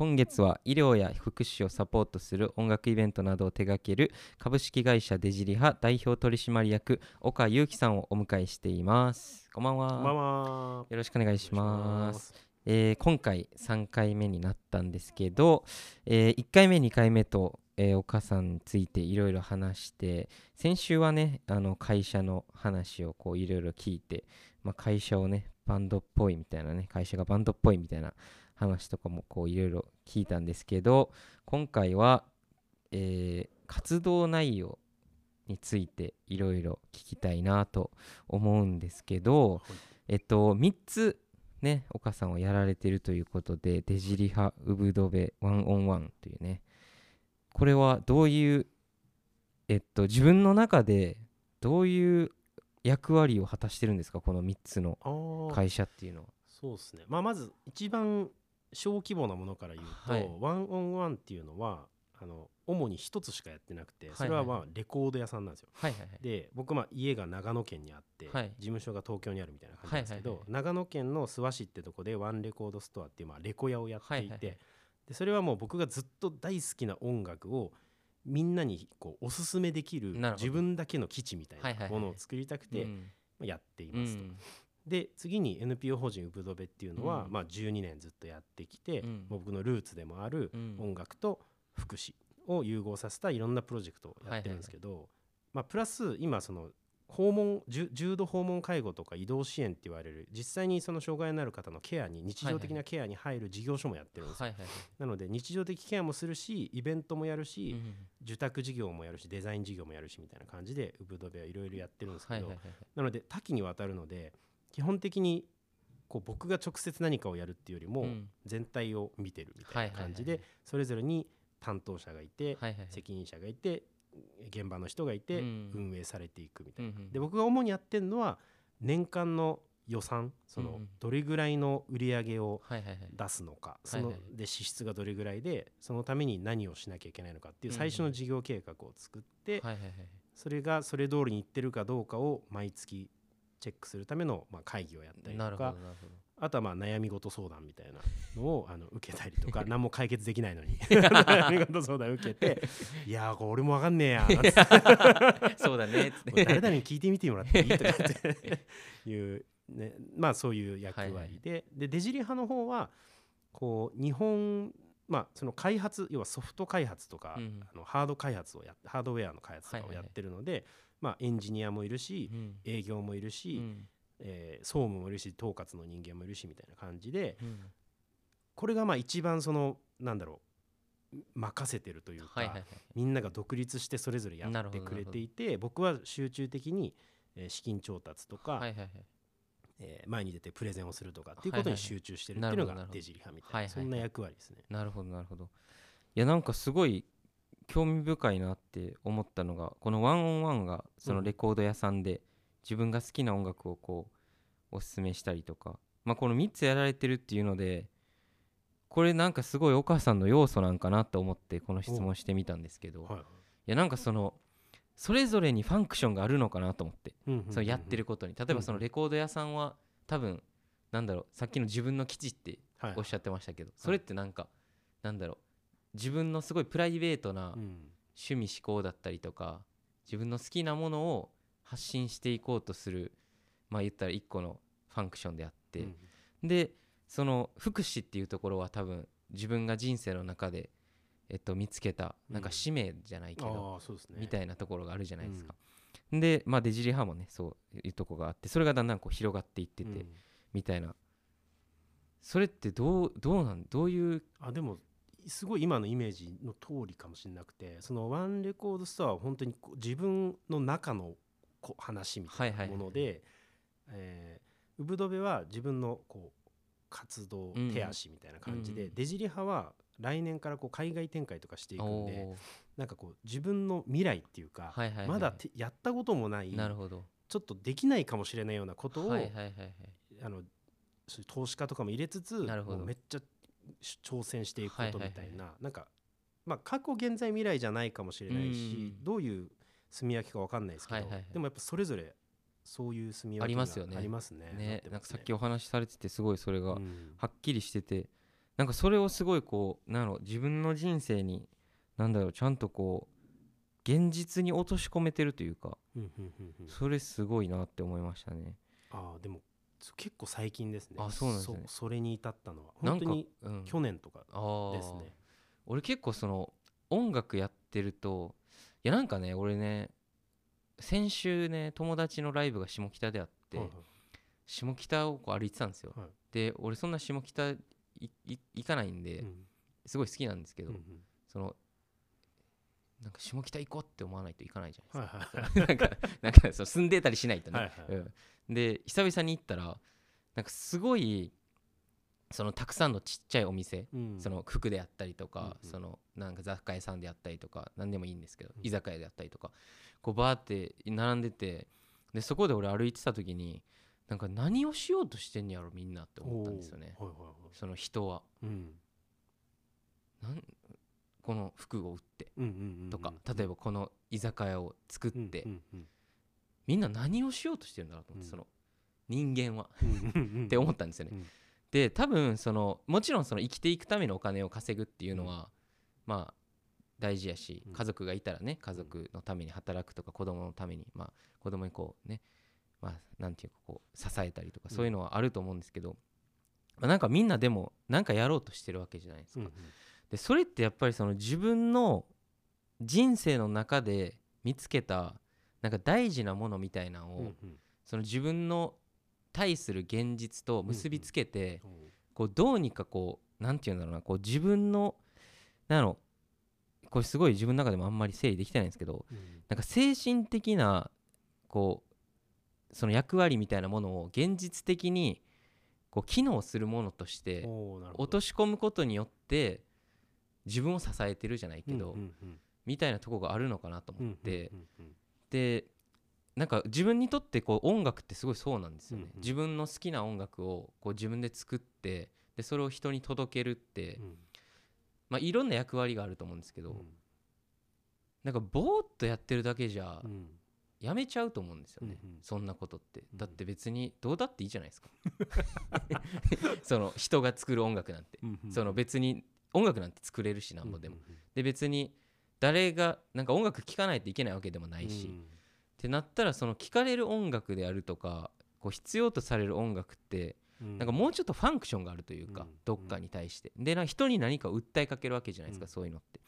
今月は医療や福祉をサポートする音楽イベントなどを手掛ける株式会社デジリハ代表取締役岡裕樹さんをお迎えしていますこんばんはこんばんは。よろしくお願いしますす。えー今回3回目になったんですけど、え1回目2回目と、えーお母さんについていろいろ話して先週はねあの会社の話をこういろいろ聞いて、まあ、会社をねバンドっぽいみたいなね会社がバンドっぽいみたいな話とかもこういろいろ聞いたんですけど今回は、えー活動内容についていろいろ聞きたいなと思うんですけど、えっと、3つね、岡さんはやられてるということで、デジリハ、ウブドベ、ワンオンワンというね、これはどういう、えっと、自分の中でどういう役割を果たしてるんですか、この3つの会社っていうのは。そうですね。まあまず一番小規模なものから言うと、はい。ワンオンワンっていうのはあの主に一つしかやってなくて、それはまあレコード屋さんなんですよ。はいはいはい。で僕まあ家が長野県にあって、はい。事務所が東京にあるみたいな感じなんですけど、はいはい長野県の諏訪市ってとこでワンレコードストアっていうまあレコ屋をやっていて、はいはいはい。でそれはもう僕がずっと大好きな音楽をみんなにこうおすすめできる自分だけの基地みたいはいはいはないものを作りたくてやっていますと。うんで次に NPO 法人ウブドベっていうのは、うん。まあ、12年ずっとやってきて、うん。僕のルーツでもあるうん。音楽と福祉を融合させたいろんなプロジェクトをやってるんですけど、まあ、プラス今その訪問重重度訪問介護とか移動支援って言われる実際にその障害のある方のケアに日常的なケアに入る事業所もやってるんですよ、なので日常的ケアもするしイベントもやるし、うん受託事業もやるしデザイン事業もやるしみたいな感じでウブドベはいろいろやってるんですけど、なので多岐にわたるので基本的にこう僕が直接何かをやるっていうよりもうん。全体を見てるみたいな感じでそれぞれに担当者がいて責任者がいて現場の人がいてうん。運営されていくみたいな。で僕が主にやってるのは年間の予算そのどれぐらいの売り上げを出すのかそので支出がどれぐらいでそのために何をしなきゃいけないのかっていう最初の事業計画を作ってそれがそれ通りにいってるかどうかを毎月チェックするためのまあ会議をやったりとかあとはまあ悩み事相談みたいなのを あの受けたりとか 何も解決できないのに 悩み事相談受けて「いやーこれ俺も分かんねえや」そうだね誰て。々に聞いてみてもらっていいとかっていう、ね、まあそういう役はいは割で、でデジリ派の方はこう日本まあその開発要はソフト開発とか、うんあのハード開発をやハードウェアの開発とかをやってるので、まあエンジニアもいるし、うん。営業もいるし、うん。えー総務もいるし統括の人間もいるしみたいな感じでうん。これがまあ一番そのなんだろう任せてるというか、みんなが独立してそれぞれやってくれていて僕は集中的に、えー資金調達とか、えー前に出てプレゼンをするとかっていうことに集中してるっていうのがデジリ派みたいな、そんな役割ですね。なるほどなるほど。いやなんかすごい興味深いなって思ったのがこのワンオンワンがそのレコード屋さんで自分が好きな音楽をこうおすすめしたりとか、まあ、この3つやられてるっていうのでこれなんかすごいお母さんの要素なんかなと思ってこの質問してみたんですけどいはい。やなんかそのそれぞれにファンクションがあるのかなと思ってそのやってることに。例えばそのレコード屋さんは多分なんだろうさっきの自分の基地ってはいおっしゃってましたけど、それってなんか、なんだろう自分のすごいプライベートなうん。趣味思考だったりとか自分の好きなものを発信していこうとするまあ言ったら一個のファンクションであって、うん。でその福祉っていうところは多分自分が人生の中で、えっと、見つけたなんかうん使命じゃないけど。みたいなところがあるじゃないですか。で、まあ、デジリ派もねそういうとこがあってそれがだんだんこう広がっていってて、うん。みたいな。それってどうどうなんどういうあでもすごい今のイメージの通りかもしれなくてそのワンレコードストアは本当に自分の中のこ話みたいなもので、えーウブドベは自分のこう活動うん手足みたいな感じで、うんデジリ派は来年からこう海外展開とかしていくんでなんかこう自分の未来っていうか、はいはいはいまだてやったこともないなるほど。ちょっとできないかもしれないようなことを、はいはいはいはいあの投資家とかも入れつつなるほど。もうめっちゃ挑戦していくことみたいな、なんか、まあ、過去現在未来じゃないかもしれないし、うん。どういう住み分けか分かんないですけど、でもやっぱそれぞれそういう住み分けがありますよね。ありますね。なんかさっきお話しされててすごいそれがうん。はっきりしててなんかそれをすごいこうなんだろう自分の人生になんだろうちゃんとこう現実に落とし込めてるというかそれすごいなって思いましたね。ああでもそ結構最近ですね。あそうなんですね。そそれに至ったのは。本当にうん。去年とかですね。俺結構その音楽やってるといやなんかね俺ね先週ね友達のライブが下北であって、はいはい。下北をこう歩いてたんですよ、はい。で俺そんな下北行かないんで、うん。すごい好きなんですけど、うんうん。そのなんか下北行こうって思わないと行かないじゃないはいですか、はい なんかなんかそう住んでたりしないとね、はいはい。うん、で久々に行ったらなんかすごいそのたくさんのちっちゃいお店、うん。その服であったりとか、うんうん。そのなんか雑貨屋さんであったりとか何でもいいんですけど、うん。居酒屋であったりとかこうバーって並んでてでそこで俺歩いてた時になんか何をしようとしてんやろみんなって思ったんですよね。はいはいはい。その人は。うん。なんこの服を売ってとか、例えばこの居酒屋を作って、みんな何をしようとしてるんだろうと思って、うん。その人間は。って思ったんですよね。うん。で多分そのもちろんその生きていくためのお金を稼ぐっていうのは、まあ大事やしうん。家族がいたらね家族のために働くとか子供のためにまあ子供にこうねまあなんていうかこう支えたりとかうんそういうのはあると思うんですけど、まあなんかみんなでもなんかやろうとしてるわけじゃないですか。でそれってやっぱりその自分の人生の中で見つけたなんか大事なものみたいなのを、その自分の対する現実と結びつけて、こうどうにかこうなんていうんだろうなこう自分のなんだろうこれすごい自分の中でもあんまり整理できてないんですけどうん。なんか精神的なこうその役割みたいなものを現実的にこう機能するものとして落とし込むことによって自分を支えてるじゃないけど、みたいなとこがあるのかなと思って、でなんか自分にとってこう音楽ってすごいそうなんですよね、うんうん。自分の好きな音楽をこう自分で作ってでそれを人に届けるって、うん。まあ、いろんな役割があると思うんですけど、なんかぼーっとやってるだけじゃうん。やめちゃうと思うんですよね、うんうん。そんなことって。うん。だって別にどうだっていいじゃないですか。その人が作る音楽なんて、うんうん。その別に音楽なんて作れるしなんぼでも、うんうんで別に誰がなんか音楽聴かないといけないわけでもないし、うんってなったらその聴かれる音楽であるとかこう必要とされる音楽ってうん。なんかもうちょっとファンクションがあるというか、うんどっかに対して。でな人に何か訴えかけるわけじゃないですか、うん。そういうのって。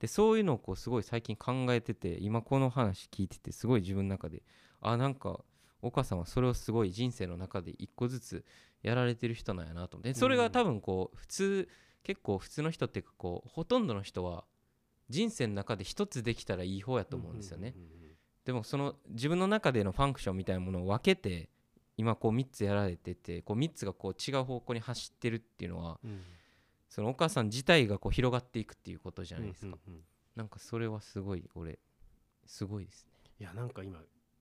でそういうのをこうすごい最近考えてて今この話聞いててすごい自分の中であなんか岡さんはそれをすごい人生の中で一個ずつやられてる人なんやなと思って。でそれが多分こう普通結構普通の人っていうかこうほとんどの人は人生の中で一つできたらいい方やと思うんですよね、うんうんうんでもその自分の中でのファンクションみたいなものを分けて今こう3つやられててこう3つがこう違う方向に走ってるっていうのはうん。そのお母さん自体がこう広がっていくっていうことじゃないですか、うんうんうん。なんかそれはすごい俺すごいですね。いやなんか今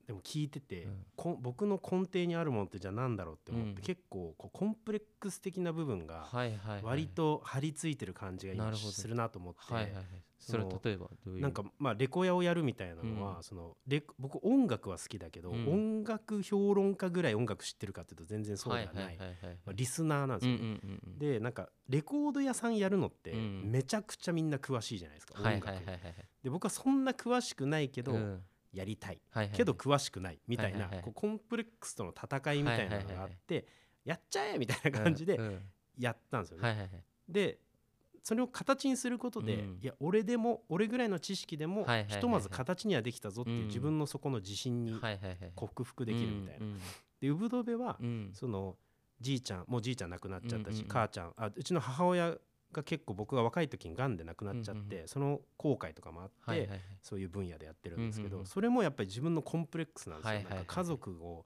でも聞いてて、うん。こ僕の根底にあるものってじゃあ何だろうって思って、うん。結構こうコンプレックス的な部分が割と張り付いてる感じがするなと思って、はいはいはい。それ例えばどういう？なんかまあレコヤをやるみたいなのは、うん。そのレ僕音楽は好きだけど、うん。音楽評論家ぐらい音楽知ってるかっていうと全然そうではない,、リスナーなんですよ。でなんかレコード屋さんやるのってうん。めちゃくちゃみんな詳しいじゃないですか、音楽。で僕はそんな詳しくないけど、うんやりたいはいはいはい。けど詳しくないみたいな、はいはいはい。こうコンプレックスとの戦いみたいなのがあって、はいはいはい。やっちゃえみたいな感じでやったんですよね。はいはいはい。でそれを形にすることで、うん。いや俺でも俺ぐらいの知識でもはいはいひとまず形にはできたぞっていううん。自分のそこの自信に克服できるみたいな。うんでウブドベはそのじいちゃんもうじいちゃん亡くなっちゃったし、うんうんうん。母ちゃんあうちの母親が結構僕が若い時にがんで亡くなっちゃって、うんうんその後悔とかもあって、はいはいはい。そういう分野でやってるんですけど、うん。うんうんそれもやっぱり自分のコンプレックスなんですよ、はいはいはいなんか家族を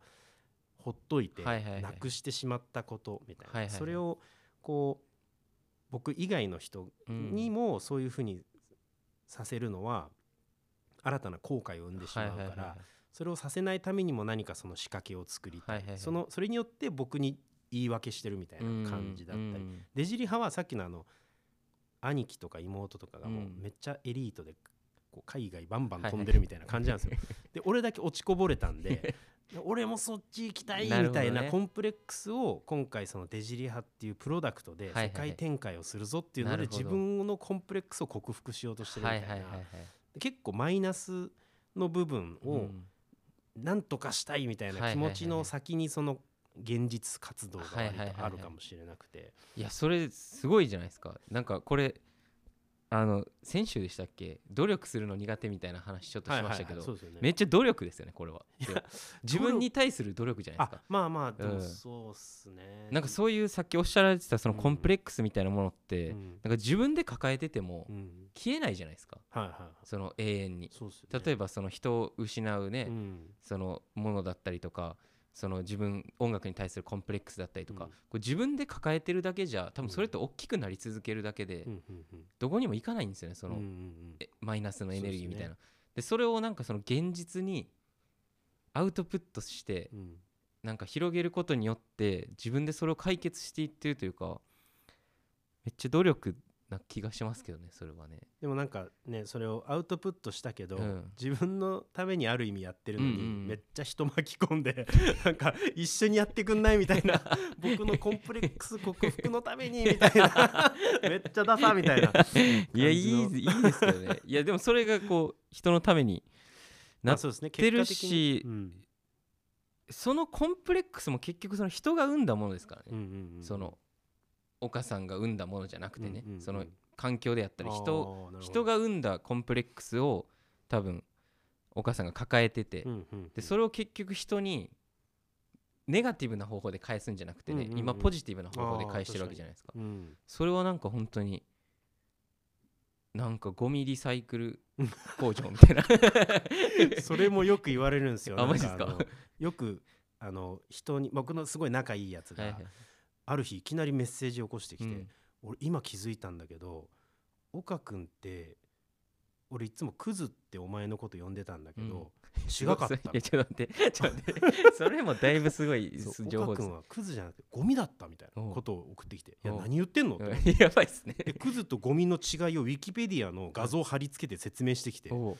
ほっといてはいはいはいなくしてしまったことみたいな、はいはいはい。それをこう僕以外の人にもそういうふうにさせるのは新たな後悔を生んでしまうから、はいはいはいはい。それをさせないためにも何かその仕掛けを作りたい,、はいはいはい。そのそれによって僕に言い訳してるみたいな感じだったり、うん。デジリ派はさっきのあの兄貴とか妹とかがもううん。めっちゃエリートでこう海外バンバン飛んでるみたいな感じなんですよ。で俺だけ落ちこぼれたんで 俺もそっち行きたいみたいなコンプレックスを今回そのデジリハっていうプロダクトで世界展開をするぞっていうので自分のコンプレックスを克服しようとしてるみたいな。結構マイナスの部分をうん。なんとかしたいみたいな気持ちの先にその現実活動があるかもしれなくて。いやそれすごいじゃないですか。なんかこれあの先週でしたっけ？努力するの苦手みたいな話ちょっとしましたけど。はいはいね。めっちゃ努力ですよねこれは。自分に対する努力じゃないですあかまあまあそうっすね。なんかそういうさっきおっしゃられてたそのうん。コンプレックスみたいなものって、うん。なんか自分で抱えててもうん。消えないじゃないですか。はいはいはい。その永遠に。ね。例えばその人を失うね、うん。そのものだったりとかその自分音楽に対するコンプレックスだったりとか、うん。これ自分で抱えてるだけじゃ多分それって大きくなり続けるだけで、どこにも行かないんですよねその、うんうんうん。えマイナスのエネルギーみたいな。そうで,、それをなんかその現実にアウトプットしてうん。なんか広げることによって自分でそれを解決していってるというかめっちゃ努力な気がしますけどねそれはね。でもなんかねそれをアウトプットしたけど、うん。自分のためにある意味やってるのに、うんうんうん。めっちゃ人巻き込んで なんか一緒にやってくんないみたいな。僕のコンプレックス克服のためにみたいな。めっちゃダサみたいな。いやいいいいですけどね。いやでもそれがこう人のためになまあそうですねてる結果的に。しうん。そのコンプレックスも結局その人が生んだものですからね、うんうんうん。その岡さんが生んだものじゃなくてね、うんうんうん。その環境であったり人人が生んだコンプレックスを多分岡さんが抱えてて、うんうんうん。でそれを結局人にネガティブな方法で返すんじゃなくてね、うんうんうん。今ポジティブな方法で返してるわけじゃないですか。うんそれはなんか本当になんかゴミリサイクル工場みたいな。それもよく言われるんですよ。あマジっすか？よくあの人に僕のすごい仲いいやつが、はいはいある日いきなりメッセージを起こしてきて、うん。俺今気づいたんだけど岡君って俺いつもクズってお前のこと呼んでたんだけど、違かったいや ちょっと待って。ちょっと待って。それもだいぶすごい情報です岡君はクズじゃなくてゴミだったみたいなことを送ってきて「いや何言ってんの?」って。う んやばいっすね。でクズとゴミの違いをウィキペディアの画像貼り付けて説明してきてゴ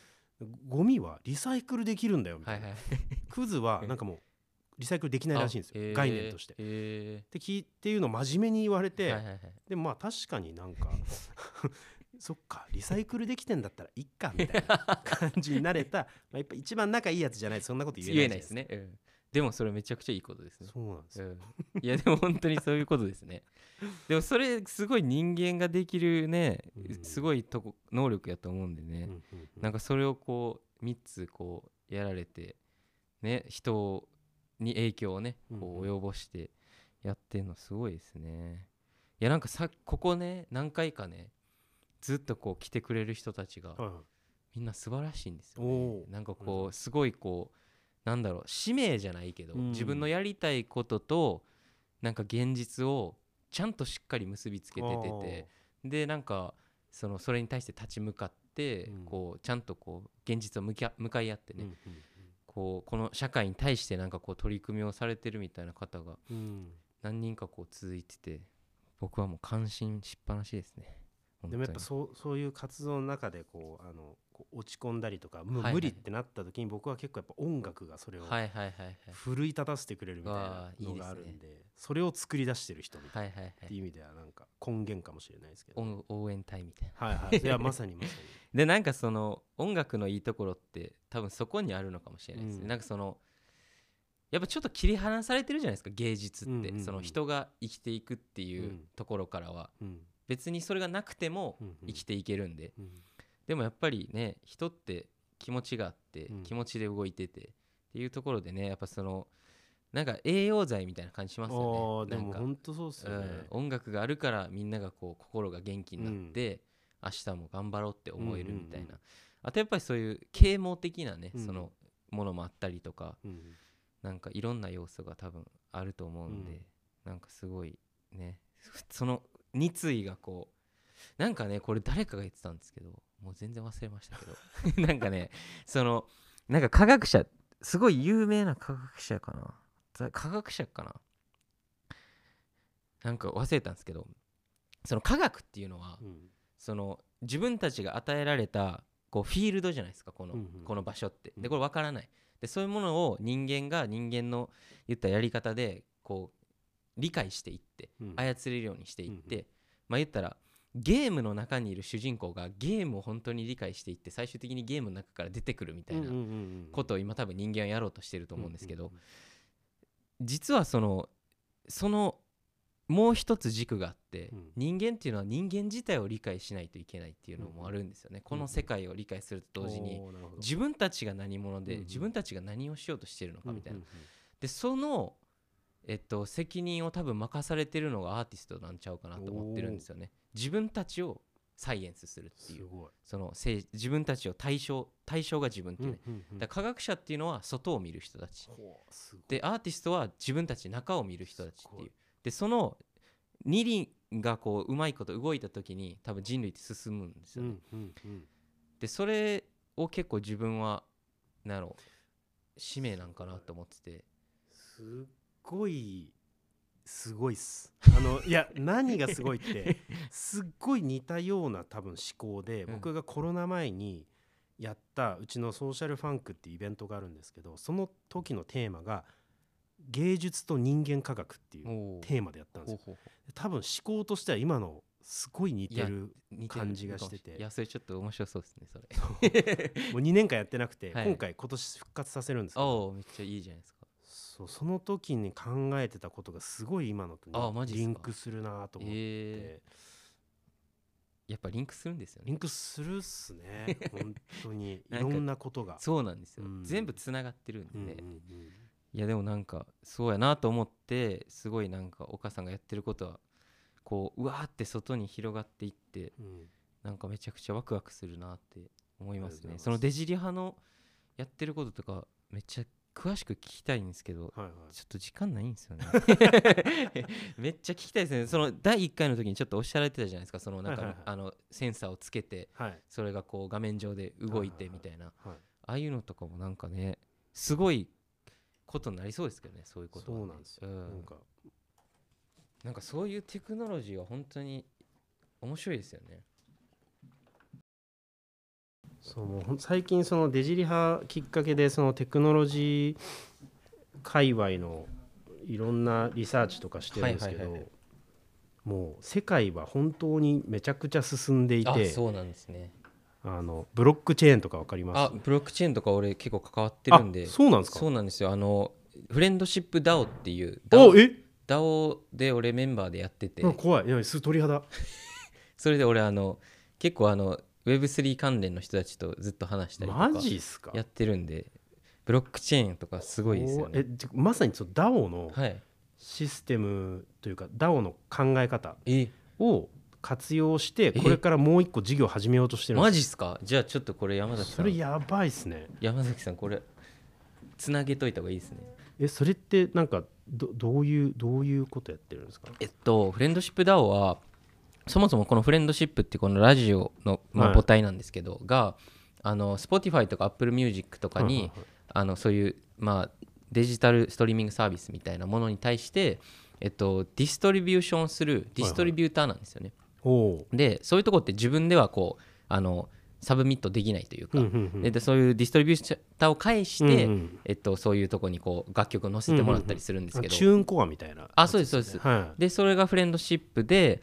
ミはリサイクルできるんだよみたな、はいいはい。クズはなんかもうリサイクルできないらしいんですよ、概念として。へって聞いっていうのを真面目に言われえて、はいはいはい。でもまあ確かになんか そっかリサイクルできてんだったらいっかみたいな感じになれた、まあ、やっぱ一番仲いいやつじゃないとそんなこと言えないですね、うん、でもそれめちゃくちゃいいことですね。そうなんですよ、うん、いやでも本当にそういうことですね。でもそれすごい人間ができるねうん。すごいとこ能力やと思うんでね、うんうんうん。なんかそれをこう3つこうやられてね人に影響をねこううん。及ぼしてやってんのすごいですね。いやなんかさここね何回かねずっとこう来てくれる人たちがみんな素晴らしいんですよ、なんかこうす。ごいこうなんだろう使命じゃないけど、うん。自分のやりたいこととなんか現実をちゃんとしっかり結びつけてててでなんかそのそれに対して立ち向かって、うん。こうちゃんとこう現実を向きあ向かい合ってね、こうこの社会に対してなんかこう取り組みをされてるみたいな方が何人かこう続いてて僕はもう感心しっぱなしですね。でもやっぱ本そうそういう活動の中でこうあの落ち込んだりとかもう無理ってなった時に僕は結構やっぱ音楽がそれを奮い立たせてくれるみたいなのがあるんでそれを作り出してる人みたいな。っていい。う意味ではなんか根源かもしれないですけど。応応援隊みたいな。はいはい。いやまさにまさに。でなんかその音楽のいいところって多分そこにあるのかもしれないですね、うん。なんかそのやっぱちょっと切り離されてるじゃないですか芸術って、その人が生きていくっていううん。ところからは。うん別にそれがなくてもうんうん。生きていけるんで、うんでもやっぱりね人って気持ちがあって、うん。気持ちで動いててっていうところでねやっぱそのなんか栄養剤みたいな感じしますあよね。なんか。あでも本当そうっすよね。うん、音楽があるからみんながこう心が元気になって、明日も頑張ろうって思えるみたいな、うんうんうんあとやっぱりそういう啓蒙的なね、うん。そのものもあったりとかうんなんかいろんな要素が多分あると思うんで、なんかすごいねその熱意がこうなんかねこれ誰かが言ってたんですけどもう全然忘れましたけど なんかねそのなんか科学者すごい有名な科学者かな。ざ科学者かな。なんか忘れたんですけどその科学っていうのは、うん。その自分たちが与えられたこうフィールドじゃないですかこの,、うんうん。この場所って。うん。でこれ分からない。でそういうものを人間が人間の言ったやり方でこう理解していってうん。操れるようにしていって、うんまあ言ったらゲームの中にいる主人公がゲームを本当に理解していって最終的にゲームの中から出てくるみたいなことを今多分人間はやろうとしてると思うんですけど、実はそのそのもう一つ軸があって、うん。人間っていうのは人間自体を理解しないといけないっていうのもあるんですよね、この世界を理解すると同時に、自分たちが何者で、自分たちが何をしようとしてるのかみたいな、でそのえっと責任を多分任されてるのがアーティストなんちゃうかなと思ってるんですよね。自分たちをサイエンスするっていう。そのせい自分たちを対象対象が自分っていうね、うんうんうん。だ科学者っていうのは外を見る人たち。でアーティストは自分たち中を見る人たちっていい。うでその二輪がこううまいこと動いた時に多分人類って進むんですよね、うんうんうん。でそれを結構自分はなんやろう使命なんかなと思ってて。すっごいすごいっす。あのいや何がすごいって すっごい似たような多分思考で、うん。僕がコロナ前にやったうちのソーシャルファンクっていうイベントがあるんですけどその時のテーマが芸術と人間科学っていうテーマでやったんですよ。多分思考としては今のすごい似てる感じがしてて。いやそれちょっと面白そうですねそれ。もう2年間やってなくて、はい。今回今年復活させるんですけど。めっちゃいいじゃないですかそうその時に考えてたことがすごい今のとあマジっすか？リンクするなと思って、え。やっぱリンクするんですよね。リンクするっすね。本当に。いろんなことが。そうなんですよ、うん。全部つながってるんで、うんうんうん。いやでもなんかそうやなと思ってすごいなんか岡さんがやってることはこううわーって外に広がっていってうん。なんかめちゃくちゃワクワクするなって思いますね。そのデジリ派のやってることとかめっちゃ詳しく聞きたいんですけどはいはい。ちょっと時間ないんですよね。めっちゃ聞きたいですね。その第1回の時にちょっとおっしゃられてたじゃないですか。そのなんか、はいはいはい。あのセンサーをつけてはい。それがこう画面上で動いてみたいな。はい。ああいうのとかもなんかねすごいことになりそうですけどねそういうことはね、そうなんですよ、うん。なんか。なんかそういうテクノロジーは本当に面白いですよねそうもう最近そのデジリ派きっかけでそのテクノロジー界隈のいろんなリサーチとかしてるんですけどもう世界は本当にめちゃくちゃ進んでいてあそうなんですね。あのブロックチェーンとかわかります？あブロックチェーンとか俺結構関わってるんで。あそうなんですか？そうなんですよ。あのフレンドシップ DAO っていうお DAO, え？DAO で俺メンバーでやってて。怖い。いやす鳥肌。それで俺あの結構あの Web3 関連の人たちとずっと話したりとかマジっすか？やってるんでブロックチェーンとかすごいですよね。おえじゃまさにその DAO のはい。システムというか DAO の考え方え。を活用してえ。これからもう一個事業始めようとしてるんですマジっすか？じゃあちょっとこれ山崎さん。それやばいっすね。山崎さんこれつなげといた方がいいですね。えそれってなんかどどういうどういうことやってるんですか？えっとフレンドシップ DAO はそもそもこのフレンドシップってこのラジオの、ま母体なんですけど、があの Spotify とか Apple Music とかに、はいはいはい。あのそういう、まあ、デジタルストリーミングサービスみたいなものに対して、えっと、ディストリビューションするディストリビューターなんですよね。おおでそういうとこって自分ではこうあのsubmit できないというか、うんうんうん。ででそういうディストリビューターを介して、うんうん。えっと、そういうとこにこう楽曲を載せてもらったりするんですけど、 TuneCore みたいな。あそうですそうです。はい。でそれが FRIENDSHIP. で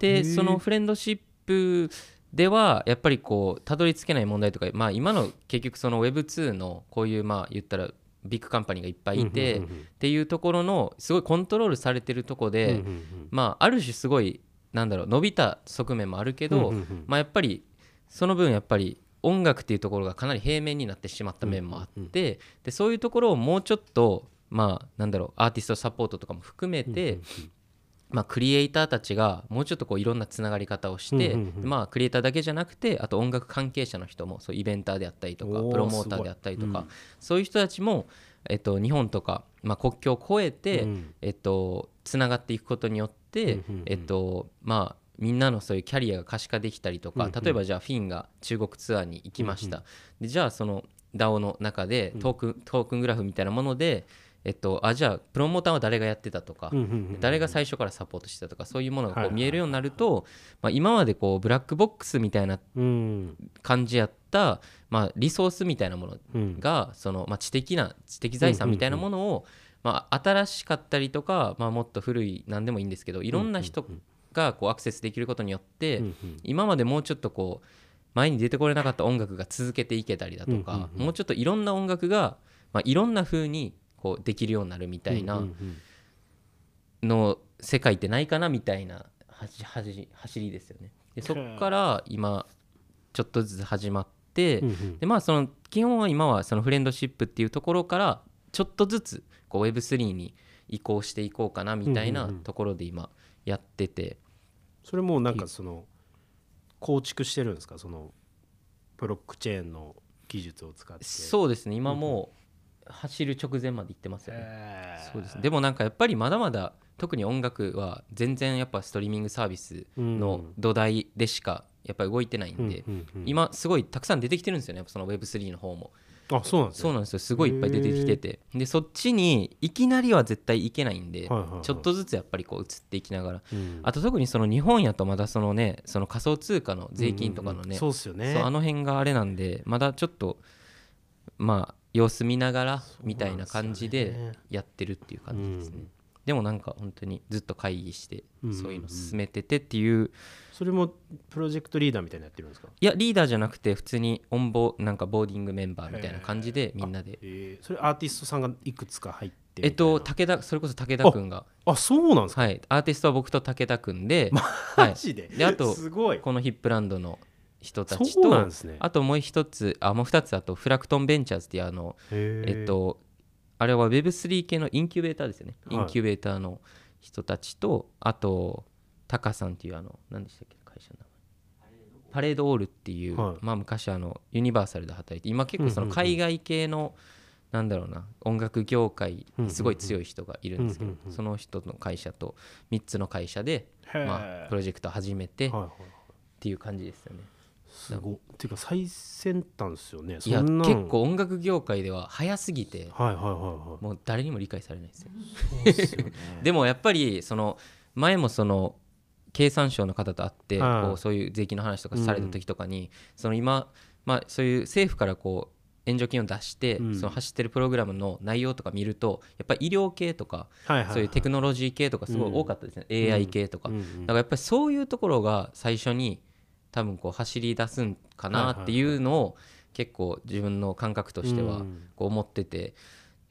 でその FRIENDSHIP. ではやっぱりこうたどり着けない問題とか、まあ、今の結局その Web2 のこういうまあ言ったら big company がいっぱいいて、うんうんっていうところのすごいコントロールされてるとこうんで、うんうん。まあある種すごいなんだろう伸びた側面もあるけど、うんうんうん。まあ、やっぱりその分やっぱり音楽っていうところがかなり平面になってしまった面もあって、でそういうところをもうちょっとまあなんだろうアーティストサポートとかも含めて、まあ、クリエイターたちがもうちょっとこういろんなつながり方をして、まあ、クリエイターだけじゃなくてあと音楽関係者の人もそうイベンターであったりとかプロモーターであったりとか、そういう人たちも、えっと、日本とか、まあ、国境を越えて、うん。えっと、つながっていくことによって、えっとまあ、みんなのそういうキャリアが可視化できたりとか、うんうん。例えばじゃあフィンが中国ツアーに行きました、でじゃあその DAO の中でトークン,、トークングラフみたいなもので、えっと、あじゃあプロモーターは誰がやってたとか、うんうんうん誰が最初からサポートしてたとかそういうものがこはいはいう見えるようになると、まあ、今までこうブラックボックスみたいなうん。感じやった、まあ、リソースみたいなものうん。がその、まあ、知的な知的財産みたいなものを、まあ、新しかったりとか、まあ、もっと古い何でもいいんですけどいろんな人がこうアクセスできることによって、今までもうちょっとこう前に出てこれなかった音楽が続けていけたりだとか、もうちょっといろんな音楽が、まあ、いろんな風にこうできるようになるみたいなの世界ってないかなみたいな走りですよね。でそこから今ちょっとずつ始まって、でまあその基本は今はそのフレンドシップっていうところからちょっとずつこう Web3 に移行していこうかなみたいなところで今やってて、それもうなんかその構築してるんですか？そのブロックチェーンの技術を使って。そうですね。今もう走る直前まで行ってますよね。へー。そうです。でもなんかやっぱりまだまだ特に音楽は全然やっぱストリーミングサービスの土台でしかやっぱり動いてないんで、今すごいたくさん出てきてるんですよね。その Web3 の方もあそうなんですね。そうなんですよ。すごいいっぱい出てきてて。でそっちにいきなりは絶対いけないんで、はいはいはい。ちょっとずつやっぱりこう移っていきながら。うん。あと特にその日本やとまだそのねその仮想通貨の税金とかのうんうんうねんそうっすよね。あの辺があれなんでまだちょっとまあ様子見ながらみたいな感じでやってるっていう感じですね、うんでもなんか本当にずっと会議してうんうんうん。そういうの進めててっていう。それもプロジェクトリーダーみたいなのやってるんですか？いやリーダーじゃなくて普通にオンボなんかボーディングメンバーみたいな感じでみんなで。えーそれアーティストさんがいくつか入ってえっと武田それこそ武田君が。なあそうなんですか？はい。アーティストは僕と武田君 で。はマいジで？であとすごい。このヒップランドの人たちそうなんとですね。あともう一つあもう二つあとフラクトンベンチャーズっていうあのえっとあれは Web3 系のインキュベーターですよね、はい。インキュベーターの人たちとあとタカさんっていうあの何でしたっけ会社の名前。パレードオールっていう、はい。まあ昔あのユニバーサルで働いて今結構その海外系の、なんだろうな音楽業界にすごい強い人がいるんですけど、その人の会社と3つの会社で、まあ、プロジェクト始めてっていう感じですよね。すご。いっていうか最先端ですよね。いや結構音楽業界では早すぎてはいはいはいはい。もう誰にも理解されないですよ。すよね。でもやっぱりその前もその経産省の方と会ってはい。こうそういう税金の話とかされた時とかにその今まあそういう政府からこう援助金を出してうん。その走ってるプログラムの内容とか見るとやっぱり医療系とかはいはいはい。そういうテクノロジー系とかすごい多かったですね。AI 系とか。うんうん。だからやっぱりそういうところが最初に多分こう走り出すんかなっていうのを結構自分の感覚としてはうん。こう思ってて。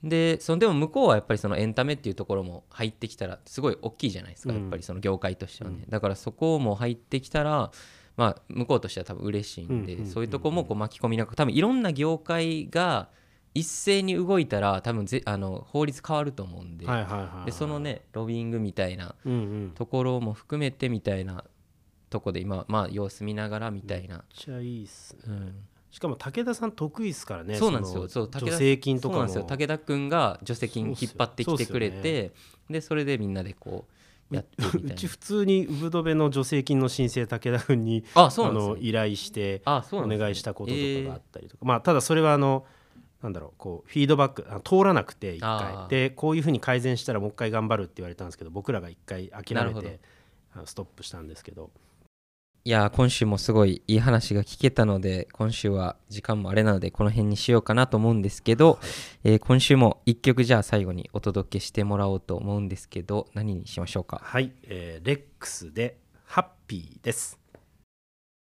でそのでも向こうはやっぱりそのエンタメっていうところも入ってきたらすごい大きいじゃないですかうん。やっぱりその業界としてはね。だからそこも入ってきたらまあ向こうとしては多分嬉しいんでそういうとこもこう巻き込みなく多分いろんな業界が一斉に動いたら多分ぜあの法律変わると思うんで。はいはいはいはいでそのねロビングみたいなところも含めてみたいなとこで今まあ様子見ながらみたいな、めっちゃいいっすね。うん、しかも武田さん得意っすからねそうなんですよ。のそう武田助成金とかも。そうなんですよ。武田君が助成金引っ張ってきてくれてでそれでみんなでこうやってるみたいな。うち普通にウブドベの助成金の申請武田君にあそうね。の依頼してお願いしたこととかがあったりとか、まあただそれはあのなんだろうこうフィードバックあ通らなくて一あ回ー。でこういうふうに改善したらもう一回頑張るって言われたんですけど僕らが一回諦めてストップしたんですけどいや今週もすごいいい話が聞けたので今週は時間もあれなのでこの辺にしようかなと思うんですけど、えー今週も一曲じゃあ最後にお届けしてもらおうと思うんですけど何にしましょうか？はい、えーレックスでハッピーです。